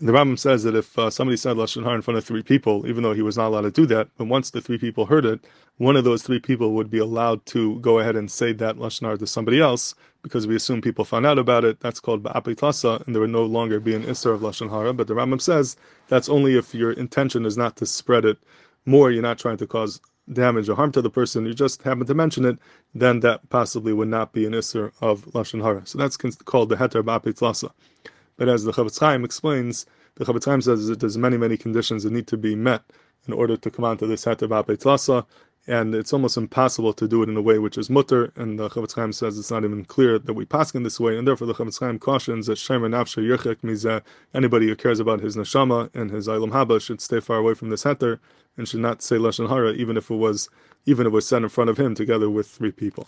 the Rambam says that if uh, somebody said lashon hara in front of three people, even though he was not allowed to do that, but once the three people heard it, one of those three people would be allowed to go ahead and say that lashon hara to somebody else because we assume people found out about it. That's called ba'apitlasa, and there would no longer be an isser of lashon hara. But the Rambam says that's only if your intention is not to spread it more. You're not trying to cause damage or harm to the person. You just happen to mention it, then that possibly would not be an isser of lashon hara. So that's called the heter ba'apitlasa. But as the Chofetz Chaim explains, the Chofetz Chaim says that there's many, many conditions that need to be met in order to come onto this heter ba'apitlasa, and it's almost impossible to do it in a way which is mutter, and the Chofetz Chaim says it's not even clear that we pass in this way, and therefore the Chofetz Chaim cautions that Shemer Nafsha Yerchek Mizeh, anybody who cares about his neshama and his Eilam Haba should stay far away from this heter, and should not say Lashon Hara, even if it was even if it was said in front of him together with three people.